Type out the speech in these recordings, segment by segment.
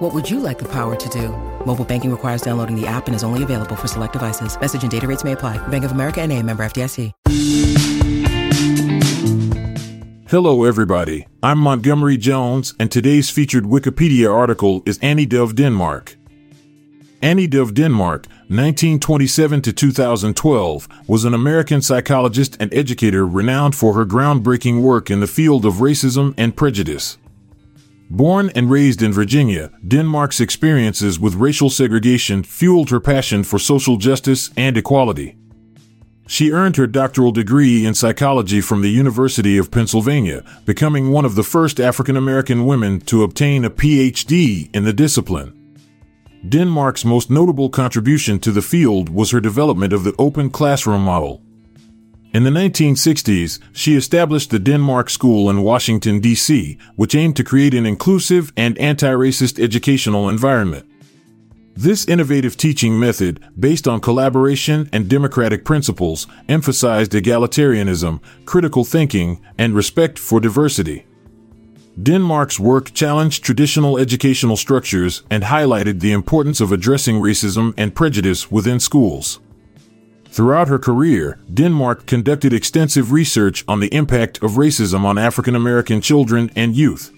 What would you like the power to do? Mobile banking requires downloading the app and is only available for select devices. Message and data rates may apply. Bank of America and a member FDIC. Hello, everybody. I'm Montgomery Jones, and today's featured Wikipedia article is Annie Dove Denmark. Annie Dove Denmark, 1927 to 2012, was an American psychologist and educator renowned for her groundbreaking work in the field of racism and prejudice. Born and raised in Virginia, Denmark's experiences with racial segregation fueled her passion for social justice and equality. She earned her doctoral degree in psychology from the University of Pennsylvania, becoming one of the first African American women to obtain a PhD in the discipline. Denmark's most notable contribution to the field was her development of the open classroom model. In the 1960s, she established the Denmark School in Washington, D.C., which aimed to create an inclusive and anti-racist educational environment. This innovative teaching method, based on collaboration and democratic principles, emphasized egalitarianism, critical thinking, and respect for diversity. Denmark's work challenged traditional educational structures and highlighted the importance of addressing racism and prejudice within schools. Throughout her career, Denmark conducted extensive research on the impact of racism on African American children and youth.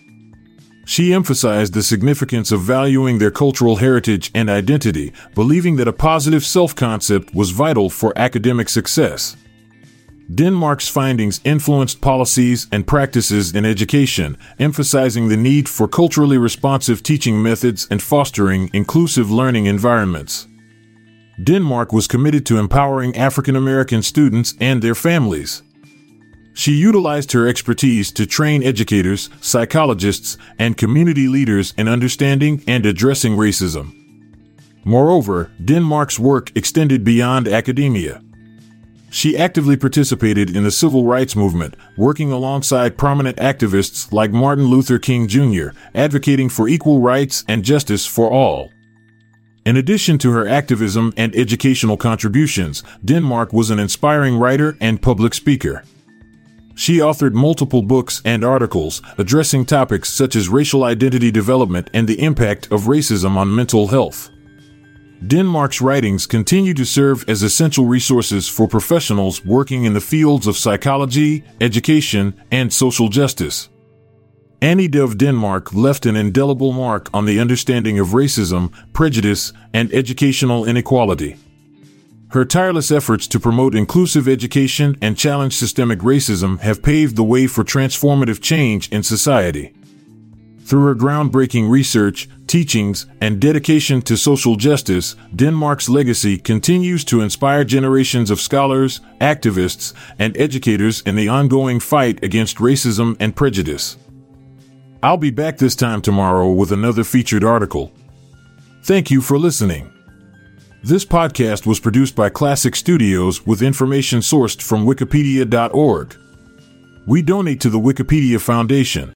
She emphasized the significance of valuing their cultural heritage and identity, believing that a positive self concept was vital for academic success. Denmark's findings influenced policies and practices in education, emphasizing the need for culturally responsive teaching methods and fostering inclusive learning environments. Denmark was committed to empowering African American students and their families. She utilized her expertise to train educators, psychologists, and community leaders in understanding and addressing racism. Moreover, Denmark's work extended beyond academia. She actively participated in the civil rights movement, working alongside prominent activists like Martin Luther King Jr., advocating for equal rights and justice for all. In addition to her activism and educational contributions, Denmark was an inspiring writer and public speaker. She authored multiple books and articles addressing topics such as racial identity development and the impact of racism on mental health. Denmark's writings continue to serve as essential resources for professionals working in the fields of psychology, education, and social justice. Annie Dove Denmark left an indelible mark on the understanding of racism, prejudice, and educational inequality. Her tireless efforts to promote inclusive education and challenge systemic racism have paved the way for transformative change in society. Through her groundbreaking research, teachings, and dedication to social justice, Denmark's legacy continues to inspire generations of scholars, activists, and educators in the ongoing fight against racism and prejudice. I'll be back this time tomorrow with another featured article. Thank you for listening. This podcast was produced by Klassic Studios with information sourced from Wikipedia.org. We donate to the Wikipedia Foundation